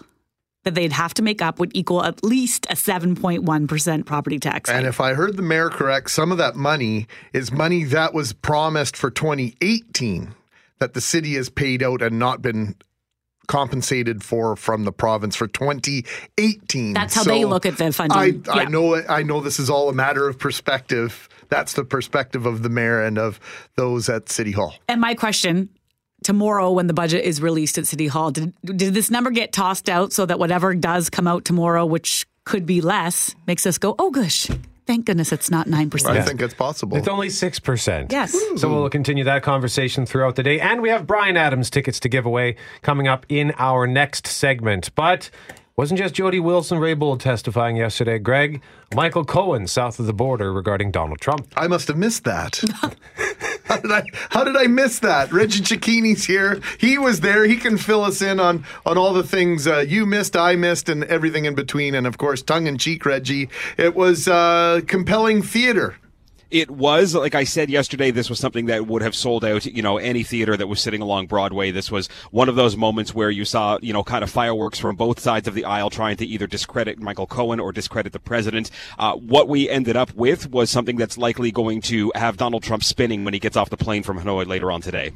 that they'd have to make up would equal at least a 7.1% property tax. And if I heard the mayor correct, some of that money is money that was promised for 2018 that the city has paid out and not been compensated for from the province for 2018. That's how they look at the funding. I, I know I know this is all a matter of perspective. That's the perspective of the mayor and of those at City Hall. And my question tomorrow, when the budget is released at City Hall, did, did this number get tossed out so that whatever does come out tomorrow, which could be less, makes us go, oh, gosh, thank goodness it's not 9%. I think it's possible. It's only 6%. Yes. So we'll continue that conversation throughout the day. And we have Bryan Adams tickets to give away coming up in our next segment. But wasn't just Jody Wilson Raybould testifying yesterday, Greg. Michael Cohen, south of the border, regarding Donald Trump. I must have missed that. [laughs] how, did I, how did I miss that? Reggie Cecchini's here. He was there. He can fill us in on, on all the things uh, you missed, I missed, and everything in between. And of course, tongue in cheek, Reggie. It was uh, compelling theater. It was, like I said yesterday, this was something that would have sold out, you know, any theater that was sitting along Broadway. This was one of those moments where you saw, you know, kind of fireworks from both sides of the aisle trying to either discredit Michael Cohen or discredit the president. Uh, what we ended up with was something that's likely going to have Donald Trump spinning when he gets off the plane from Hanoi later on today.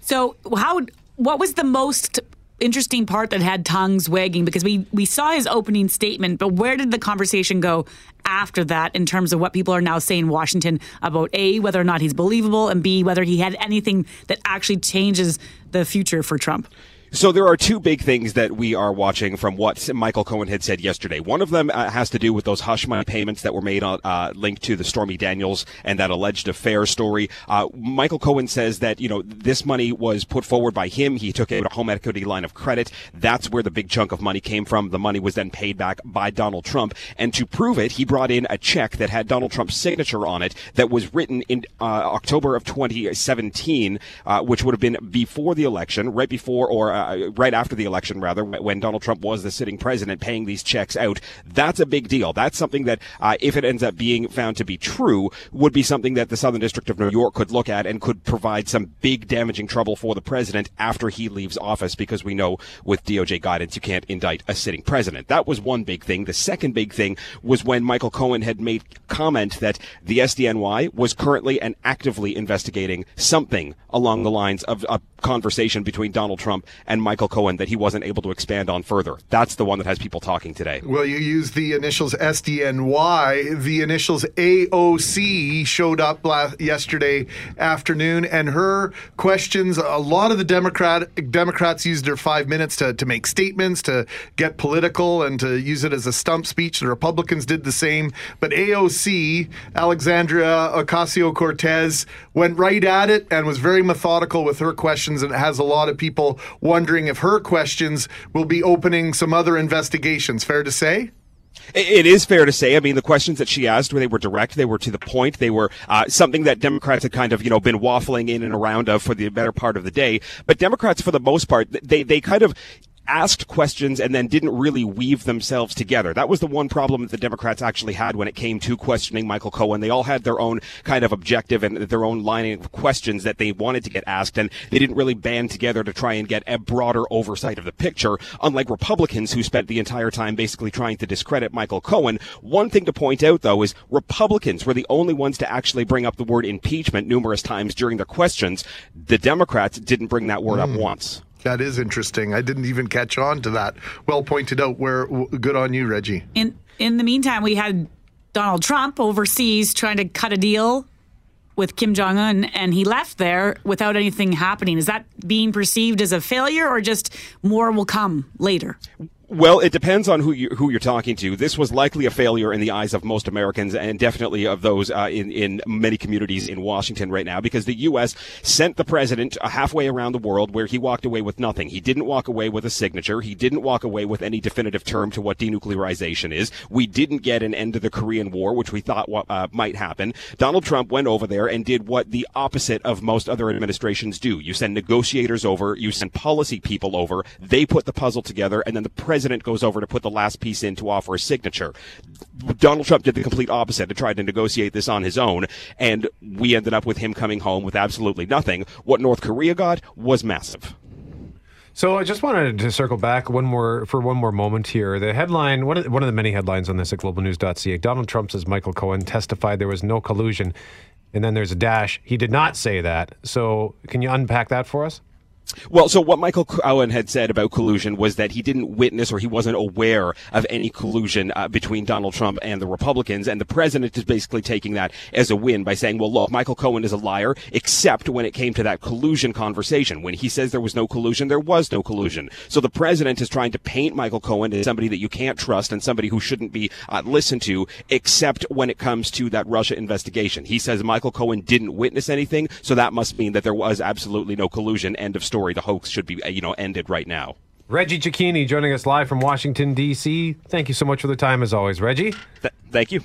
So, how? What was the most interesting part that had tongues wagging? Because we we saw his opening statement, but where did the conversation go after that in terms of what people are now saying in Washington about a whether or not he's believable, and b whether he had anything that actually changes the future for Trump? So there are two big things that we are watching from what Michael Cohen had said yesterday. One of them uh, has to do with those hush money payments that were made on, uh, linked to the Stormy Daniels and that alleged affair story. Uh, Michael Cohen says that, you know, this money was put forward by him. He took out a home equity line of credit. That's where the big chunk of money came from. The money was then paid back by Donald Trump. And to prove it, he brought in a check that had Donald Trump's signature on it that was written in uh, October of 2017, uh, which would have been before the election, right before or uh, right after the election, rather, when Donald Trump was the sitting president, paying these checks out. That's a big deal. That's something that, uh, if it ends up being found to be true, would be something that the Southern District of New York could look at and could provide some big damaging trouble for the president after he leaves office, because we know with DOJ guidance you can't indict a sitting president. That was one big thing. The second big thing was when Michael Cohen had made comment that the SDNY was currently and actively investigating something along the lines of a conversation between Donald Trump and Michael Cohen that he wasn't able to expand on further. That's the one that has people talking today. Well, you use the initials SDNY. The initials AOC showed up last, yesterday afternoon, and her questions. A lot of the Democrat Democrats used their five minutes to, to make statements, to get political, and to use it as a stump speech. The Republicans did the same, but AOC Alexandria Ocasio Cortez went right at it and was very methodical with her questions, and it has a lot of people wondering if her questions will be opening some other investigations. Fair to say? It is fair to say. I mean, the questions that she asked, they were direct, they were to the point, they were uh, something that Democrats had kind of, you know, been waffling in and around of for the better part of the day. But Democrats, for the most part, they they kind of asked questions and then didn't really weave themselves together. That was the one problem that the Democrats actually had when it came to questioning Michael Cohen. They all had their own kind of objective and their own line of questions that they wanted to get asked, and they didn't really band together to try and get a broader oversight of the picture, unlike Republicans who spent the entire time basically trying to discredit Michael Cohen. One thing to point out, though, is Republicans were the only ones to actually bring up the word impeachment numerous times during their questions. The Democrats didn't bring that word Mm. up once. That is interesting. I didn't even catch on to that. Well pointed out. Where good on you, Reggie. In in the meantime, we had Donald Trump overseas trying to cut a deal with Kim Jong Un, and he left there without anything happening. Is that being perceived as a failure, or just more will come later? Well, it depends on who you who you're talking to. This was likely a failure in the eyes of most Americans, and definitely of those uh, in in many communities in Washington right now, because the U.S. sent the president uh, halfway around the world, where he walked away with nothing. He didn't walk away with a signature. He didn't walk away with any definitive term to what denuclearization is. We didn't get an end to the Korean War, which we thought uh, might happen. Donald Trump went over there and did what the opposite of most other administrations do. You send negotiators over, you send policy people over, they put the puzzle together, and then the president goes over to put the last piece in to offer a signature. Donald Trump did the complete opposite to try to negotiate this on his own, and we ended up with him coming home with absolutely nothing. What North Korea got was massive. So I just wanted to circle back one more for one more moment here. The headline, one of, one of the many headlines on this at globalnews.ca, Donald Trump says Michael Cohen testified there was no collusion. And then there's a dash. He did not say that. So can you unpack that for us? Well, so what Michael Cohen had said about collusion was that he didn't witness or he wasn't aware of any collusion uh, between Donald Trump and the Republicans. And the president is basically taking that as a win by saying, well, look, Michael Cohen is a liar, except when it came to that collusion conversation. When he says there was no collusion, there was no collusion. So the president is trying to paint Michael Cohen as somebody that you can't trust and somebody who shouldn't be uh, listened to, except when it comes to that Russia investigation. He says Michael Cohen didn't witness anything, so that must mean that there was absolutely no collusion. End of story. The hoax should be, uh, you know, ended right now. Reggie Cecchini joining us live from Washington, D.C. Thank you so much for the time, as always, Reggie. Th- thank you.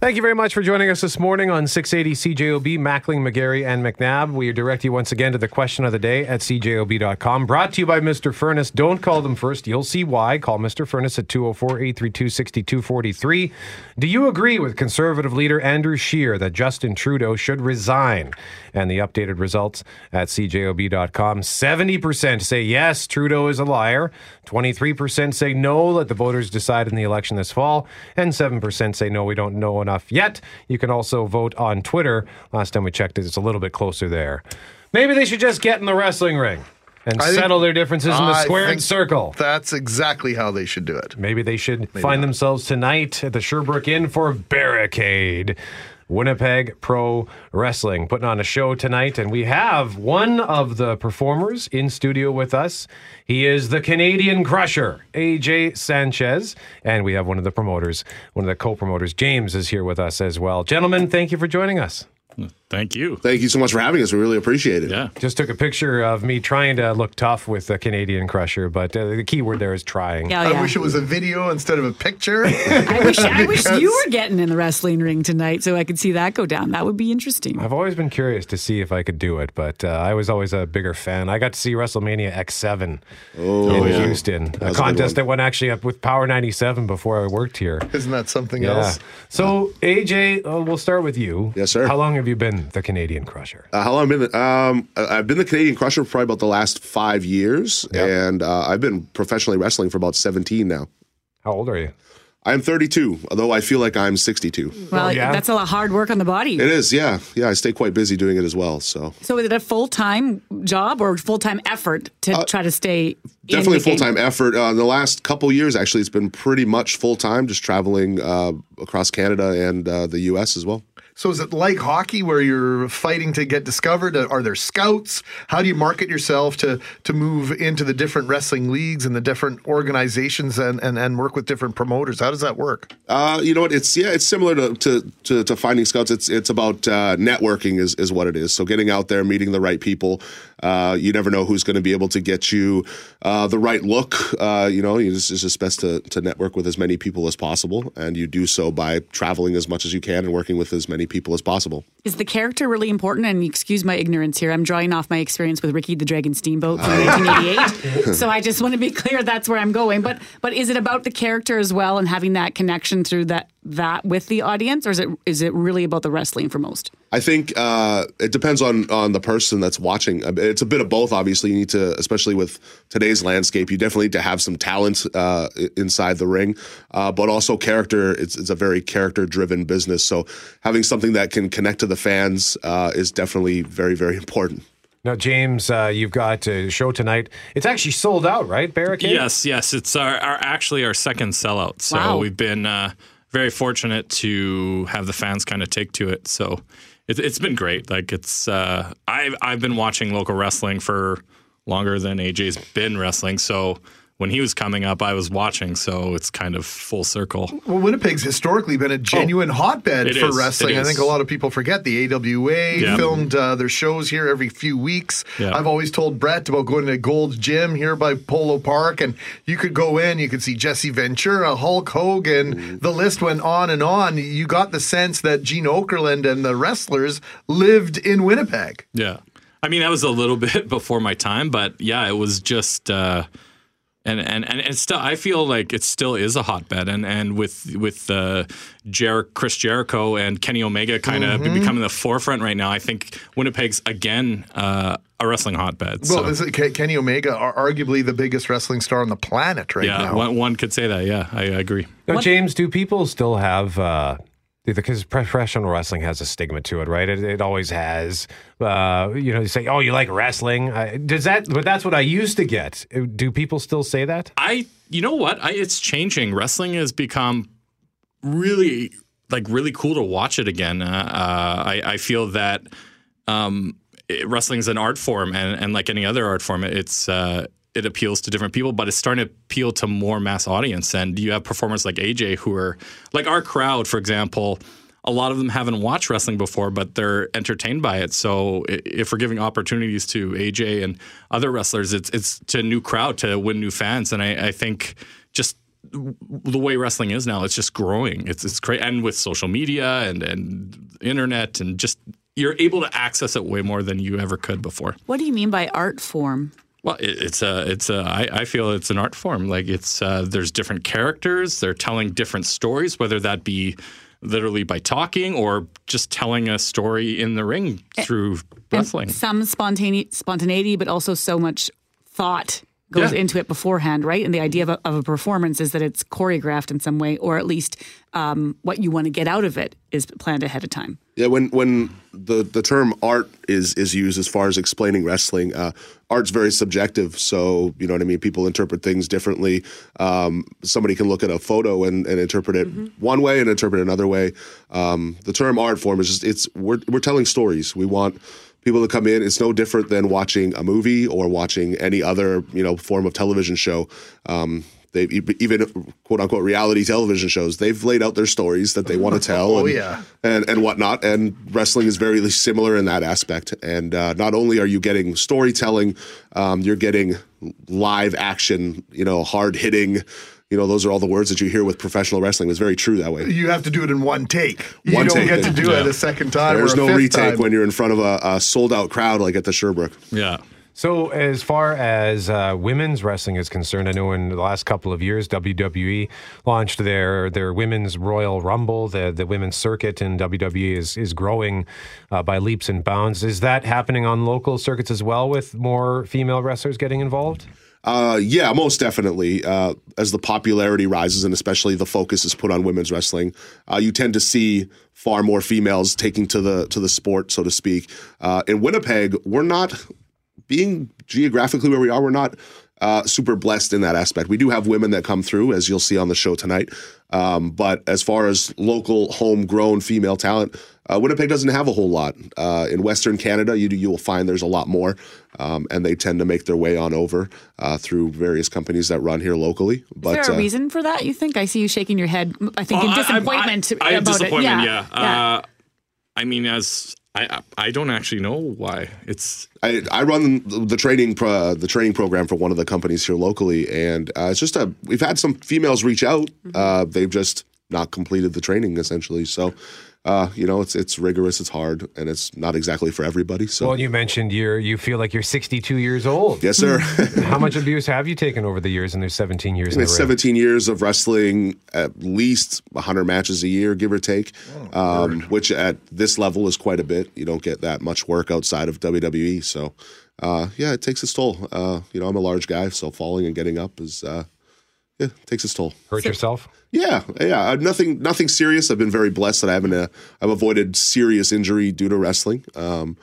Thank you very much for joining us this morning on 680 CJOB, Mackling, McGarry, and McNabb. We direct you once again to the question of the day at CJOB.com. Brought to you by Mr. Furnace. Don't call them first. You'll see why. Call Mr. Furnace at 204 832 6243. Do you agree with conservative leader Andrew Scheer that Justin Trudeau should resign? And the updated results at CJOB.com 70% say yes, Trudeau is a liar. 23% say no, let the voters decide in the election this fall. And 7% say no, we don't know enough yet. You can also vote on Twitter. Last time we checked it, it's a little bit closer there. Maybe they should just get in the wrestling ring and I think- settle their differences in the squared think circle. That's exactly how they should do it. Maybe they should find themselves tonight at the Sherbrooke Inn for Barrcade. Winnipeg Pro Wrestling putting on a show tonight, and we have one of the performers in studio with us. He is the Canadian Crusher, AJ Sanchez, and we have one of the promoters, one of the co-promoters, James, is here with us as well. Gentlemen, thank you for joining us. Thank you. Thank you so much for having us. We really appreciate it. Yeah. Just took a picture of me trying to look tough with the Canadian Crusher, but uh, the key word there is trying. Yeah, I wish it was a video instead of a picture. [laughs] I wish I [laughs] wish you were getting in the wrestling ring tonight so I could see that go down. That would be interesting. I've always been curious to see if I could do it, but uh, I was always a bigger fan. I got to see WrestleMania X7 Oh, in yeah. Houston, That a was a contest one. that went actually up with Power 97 before I worked here. Isn't that something Yeah. else? So, AJ, uh, we'll start with you. Yes, sir. How long have you been the Canadian Crusher? Uh, how long have I been? Um, I- I've been the Canadian Crusher for probably about the last five years, and uh, I've been professionally wrestling for about 17 now. How old are you? I'm 32, although I feel like I'm 62. Well, that's a lot of hard work on the body. It is, yeah, yeah. I stay quite busy doing it as well. So So is it a full time job or full time effort to try to stay Uh, definitely the a full game? time effort. Uh, in the last couple years, actually, it's been pretty much full time, just traveling uh, across Canada and uh, the U.S. as well. So is it like hockey where you're fighting to get discovered? Are there scouts? How do you market yourself to to move into the different wrestling leagues and the different organizations and, and, and work with different promoters? How does that work? Uh, you know what? It's yeah, it's similar to to, to, to finding scouts. It's it's about uh, networking is is what it is. So getting out there, meeting the right people. Uh, you never know who's going to be able to get you uh, the right look. Uh, you know, it's it's just best to to network with as many people as possible, and you do so by traveling as much as you can and working with as many people as possible. Is the character really important? And excuse my ignorance here. I'm drawing off my experience with Ricky the Dragon Steamboat from [laughs] 1988. so I just want to be clear that's where I'm going. But but is it about the character as well and having that connection through that that with the audience, or is it is it really about the wrestling for most? I think uh, it depends on on the person that's watching. Uh, It's a bit of both. Obviously, you need to, especially with today's landscape, you definitely need to have some talent uh, inside the ring, uh, but also character. It's, it's a very character driven business, so having something that can connect to the fans uh, is definitely very very important. Now, James, uh, you've got a show tonight. It's actually sold out, right? Barrcade. Yes, yes. It's our, our actually our second sellout. So Wow. we've been uh, very fortunate to have the fans kind of take to it. So it, it's been great. Like it's uh, I've I've been watching local wrestling for longer than AJ's been wrestling. So when he was coming up, I was watching. So it's kind of full circle. Well, Winnipeg's historically been a genuine hotbed Oh, It for is, wrestling. I think a lot of people forget the AWA Yeah. filmed uh, their shows here every few weeks. Yeah. I've always told Brett about going to Gold's Gym here by Polo Park, and you could go in, you could see Jesse Ventura, Hulk Hogan. Mm-hmm. The list went on and on. You got the sense that Gene Okerlund and the wrestlers lived in Winnipeg. Yeah. I mean, that was a little [laughs] bit before my time, but yeah, it was just, uh, and, and, and it's still, I feel like it still is a hotbed. And, and with, with, uh, Jer- Chris Jericho and Kenny Omega kind of Mhm. becoming the forefront right now, I think Winnipeg's again, uh, a wrestling hotbed. Well, So, is it Ke- Kenny Omega, are arguably the biggest wrestling star on the planet right yeah, now. one, one could say that. Yeah, I, I agree. Now, James, do people still have uh, because professional wrestling has a stigma to it, right? It, it always has. Uh, you know, you say, "Oh, you like wrestling?" Uh, does that? But that's what I used to get. Uh, Do people still say that? I, you know what? I, it's changing. Wrestling has become really, like, really cool to watch it again. Uh, uh, I, I feel that um, wrestling is an art form, and, and like any other art form, it's it appeals to different people, but it's starting to appeal to more mass audience. And you have performers like AJ who are like our crowd, for example. A lot of them haven't watched wrestling before, but they're entertained by it. So if we're giving opportunities to AJ and other wrestlers, it's it's to a new crowd to win new fans. And I, I think just the way wrestling is now, it's just growing. It's it's great, and with social media and and internet and just you're able to access it way more than you ever could before. What do you mean by art form? Well, it, it's a, it's a. I, I feel it's an art form. Like it's, uh, there's different characters. They're telling different stories, whether that be literally by talking or just telling a story in the ring through wrestling. Some spontane- spontaneity, but also so much thought goes Yeah. into it beforehand, right? And the idea of a, of a performance is that it's choreographed in some way, or at least um, what you want to get out of it is planned ahead of time. Yeah, when when the the term art is is used as far as explaining wrestling, uh, art's very subjective. So you know what I mean. People interpret things differently. Um, somebody can look at a photo and, and interpret it one way and interpret it another way. Um, the term art form is just it's we're we're telling stories. We want people to come in. It's no different than watching a movie or watching any other you know form of television show. Um, they even quote unquote reality television shows. They've laid out their stories that they want to [laughs] tell. Oh, and, yeah. and and whatnot. And wrestling is very similar in that aspect. And uh, not only are you getting storytelling, um, you're getting live action. You know, hard hitting. You know, those are all the words that you hear with professional wrestling. It's very true that way. You have to do it in one take. You don't take. get to do it a second time. There's or a no fifth retake time. when you're in front of a, a sold out crowd like at the Sherbrooke. Yeah. So, as far as uh, women's wrestling is concerned, I know in the last couple of years, WWE launched their their women's Royal Rumble. The the women's circuit in WWE is is growing uh, by leaps and bounds. Is that happening on local circuits as well, with more female wrestlers getting involved? Uh, yeah, most definitely. Uh, as the popularity rises and especially the focus is put on women's wrestling, uh, you tend to see far more females taking to the to the sport, so to speak. Uh, in Winnipeg, we're not being geographically where we are. We're not uh, super blessed in that aspect. We do have women that come through, as you'll see on the show tonight. Um, but as far as local, homegrown female talent, uh, Winnipeg doesn't have a whole lot. Uh, in Western Canada, you you will find there's a lot more, um, and they tend to make their way on over uh, through various companies that run here locally. But Is there a uh, reason for that? You think? I see you shaking your head. I think Oh, in I- I- disappointment I, I have about disappointment. it. Yeah. Uh, I mean, as I I I don't actually know why it's. I, I run the, the training pro, the training program for one of the companies here locally, and uh, it's just a we've had some females reach out. Uh, they've just not completed the training essentially. So, uh, you know, it's it's rigorous, it's hard, and it's not exactly for everybody. So, Well, you mentioned you're you feel like you're 62 years old. Yes, sir. [laughs] How much [laughs] abuse have you taken over the years? And there's 17 years. In it's 17 years of wrestling, at least 100 matches a year, give or take, um, which at this level is quite a bit. You don't get that much work outside of WWE. So, uh, yeah, it takes its toll. Uh, you know, I'm a large guy, so falling and getting up is, uh, yeah, it takes its toll. Hurt yourself? Yeah, yeah. uh, Nothing, nothing serious. I've been very blessed that I haven't. Uh, I've avoided serious injury due to wrestling. Um,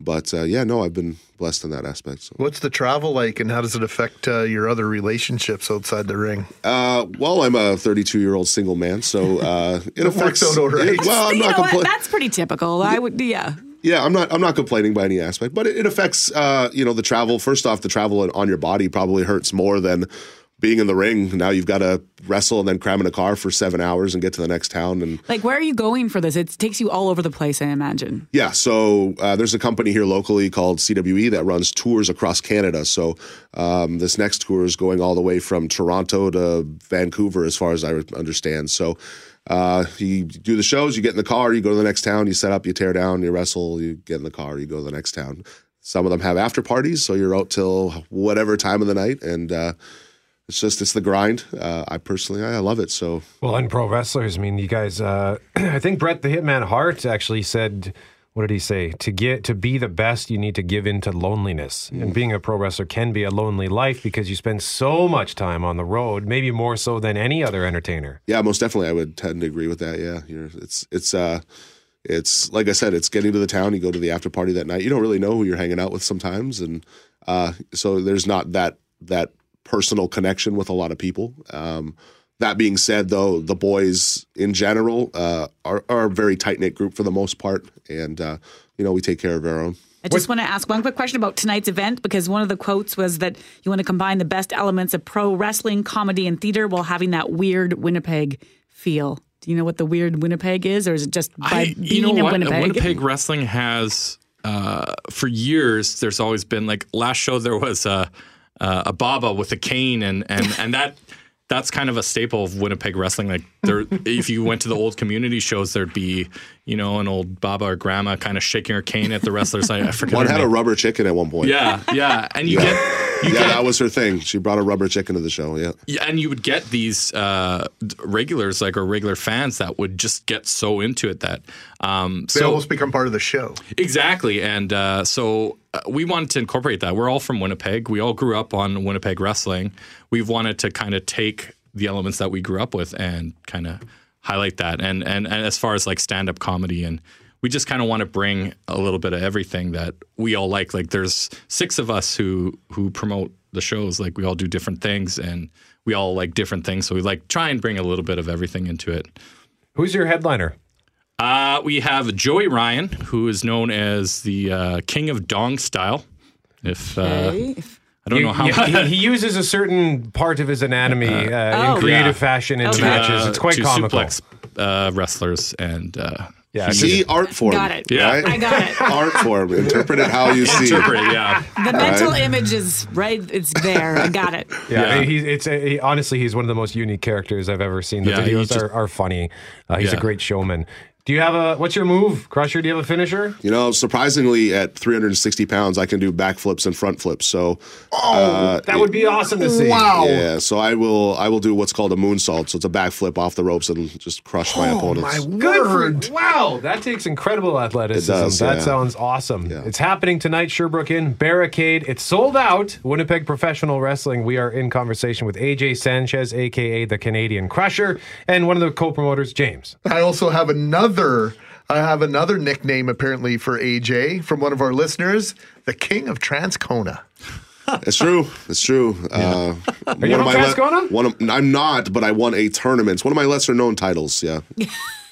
but uh, yeah, no, I've been blessed in that aspect. So. What's the travel like, and how does it affect uh, your other relationships outside the ring? Uh, well, I'm a 32 year old single man, so uh, [laughs] it, It affects. works out all right. it- well, I'm you not know complaining. That's pretty typical. I would, yeah. Yeah, I'm not. I'm not complaining by any aspect, but it, it affects. Uh, you know, the travel. First off, the travel on your body probably hurts more than being in the ring. Now you've got to wrestle and then cram in a car for seven hours and get to the next town. And Like, where are you going for this? It takes you all over the place, I imagine. yeah, so uh, there's a company here locally called CWE that runs tours across Canada. So um, this next tour is going all the way from Toronto to Vancouver, as far as I understand. So. Uh, you do the shows, you get in the car, you go to the next town, you set up, you tear down, you wrestle, you get in the car, you go to the next town. Some of them have after parties, so you're out till whatever time of the night, and uh, it's just it's the grind. Uh, I personally I love it. So Well, and pro wrestlers, I mean, you guys. Uh, [clears throat] I think Brett the Hitman Hart actually said, "What did he say? To get to be the best, you need to give in to loneliness. And being a pro wrestler can be a lonely life because you spend so much time on the road, maybe more so than any other entertainer." Yeah, most definitely, I would tend to agree with that. Yeah, you're, it's it's uh, it's like I said, it's getting to the town. You go to the after party that night. You don't really know who you're hanging out with sometimes, and uh, so there's not that that personal connection with a lot of people. Um, that being said, though, the boys in general uh, are, are a very tight knit group for the most part, and uh, you know we take care of our own. I just want to ask one quick question about tonight's event because one of the quotes was that you want to combine the best elements of pro wrestling, comedy, and theater while having that weird Winnipeg feel. Do you know what the weird Winnipeg is, or is it just by I, being you know in what? Winnipeg? Winnipeg wrestling has uh, for years. There's always been like last show there was a a Baba with a cane and and and that. That's kind of a staple of Winnipeg wrestling. Like there, if you went to the old community shows, there'd be, you know, an old Baba or grandma kind of shaking her cane at the wrestlers. I, I forget. One her had a rubber chicken at one point. Yeah, yeah, and you yeah. get you yeah, get that was her thing. She brought a rubber chicken to the show. Yeah. Yeah, and you would get these uh, regulars, like or regular fans, that would just get so into it that um, They so almost become part of the show. exactly, and uh, so uh, Uh, we wanted to incorporate that. We're all from Winnipeg. We all grew up on Winnipeg wrestling. We've wanted to kind of take the elements that we grew up with and kind of highlight that. And and and as far as like stand up comedy and we just kind of want to bring a little bit of everything that we all like. Like there's six of us who who promote the shows. Like we all do different things and we all like different things. So we like try and bring a little bit of everything into it. Who's your headliner? Uh, we have Joey Ryan, who is known as the uh, King of Dong Style. If uh, I don't You- know how yeah, [laughs] he, [laughs] he uses a certain part of his anatomy uh, in creative fashion in the matches. It's quite to comical. suplex uh, wrestlers and uh, Yeah, he- See art form. Got it. Yeah. right? I got it. [laughs] art form. Interpret it how you see. Interpret it, yeah. The mental Right? image is right. It's there. I got it. Yeah, Yeah. He's, it's he, honestly he's one of the most unique characters I've ever seen. The Yeah, videos just- are, are funny. Uh, he's a great showman. Do you have a what's your move, Crusher? Do you have a finisher? You know, surprisingly, at 360 pounds, I can do backflips and front flips. So, Oh, uh, that would be awesome to see. Wow. Yeah, so I will. I will do what's called a moonsault. So it's a backflip off the ropes and just crush my oh, opponents. Good for wow, that takes incredible athleticism. It does, that yeah. sounds awesome. It's happening tonight, Sherbrooke Inn Barrcade. It's sold out. Winnipeg Professional Wrestling. We are in conversation with AJ Sanchez, aka the Canadian Crusher, and one of the co-promoters, James. I also have another. I have another nickname apparently for AJ from one of our listeners, the King of Transcona. It's true. It's true. Uh, Are you from Transcona? one of, I'm not, but I won a tournament. It's one of my lesser known titles. Yeah. [laughs]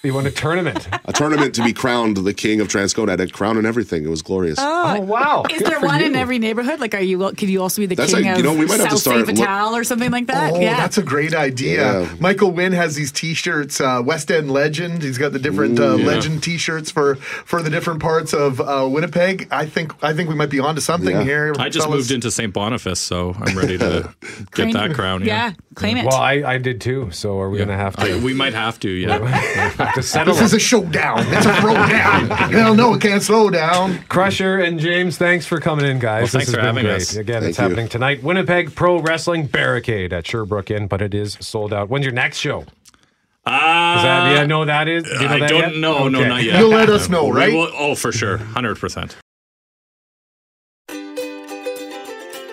You won a tournament. [laughs] a tournament to be crowned the king of Transcona. I had a crown and everything. It was glorious. Oh, wow! Is there one in every neighborhood? Like, are you? Could you also be the That's king like- of you know, we might have to South start St. look- Vital or something like that? Oh, yeah, that's a great idea. Yeah. Michael Wynn has these T-shirts, uh, West End Legend. He's got the different uh, yeah. Legend T-shirts for for the different parts of uh, Winnipeg. I think I think we might be onto something here. I just fellas. moved into St. Boniface, so I'm ready to [laughs] Claim- get that crown. Yeah, claim it. Well, I, I did too. So are we going to have to? I- we might have to. Yeah. [laughs] have to settle. This is a showdown. It's a throwdown. [laughs] Hell no, it can't slow down. Crusher and James, thanks for coming in, guys. Well, thanks this for been having great. us. Again, Thank it's you. happening tonight. Winnipeg Pro Wrestling Barrcade at Sherbrooke Inn, but it is sold out. When's your next show? Uh, is that, yeah, no, that is. Do you know I that don't yet? know. No, not yet. You'll let us know, We right? will- oh, for sure. 100%.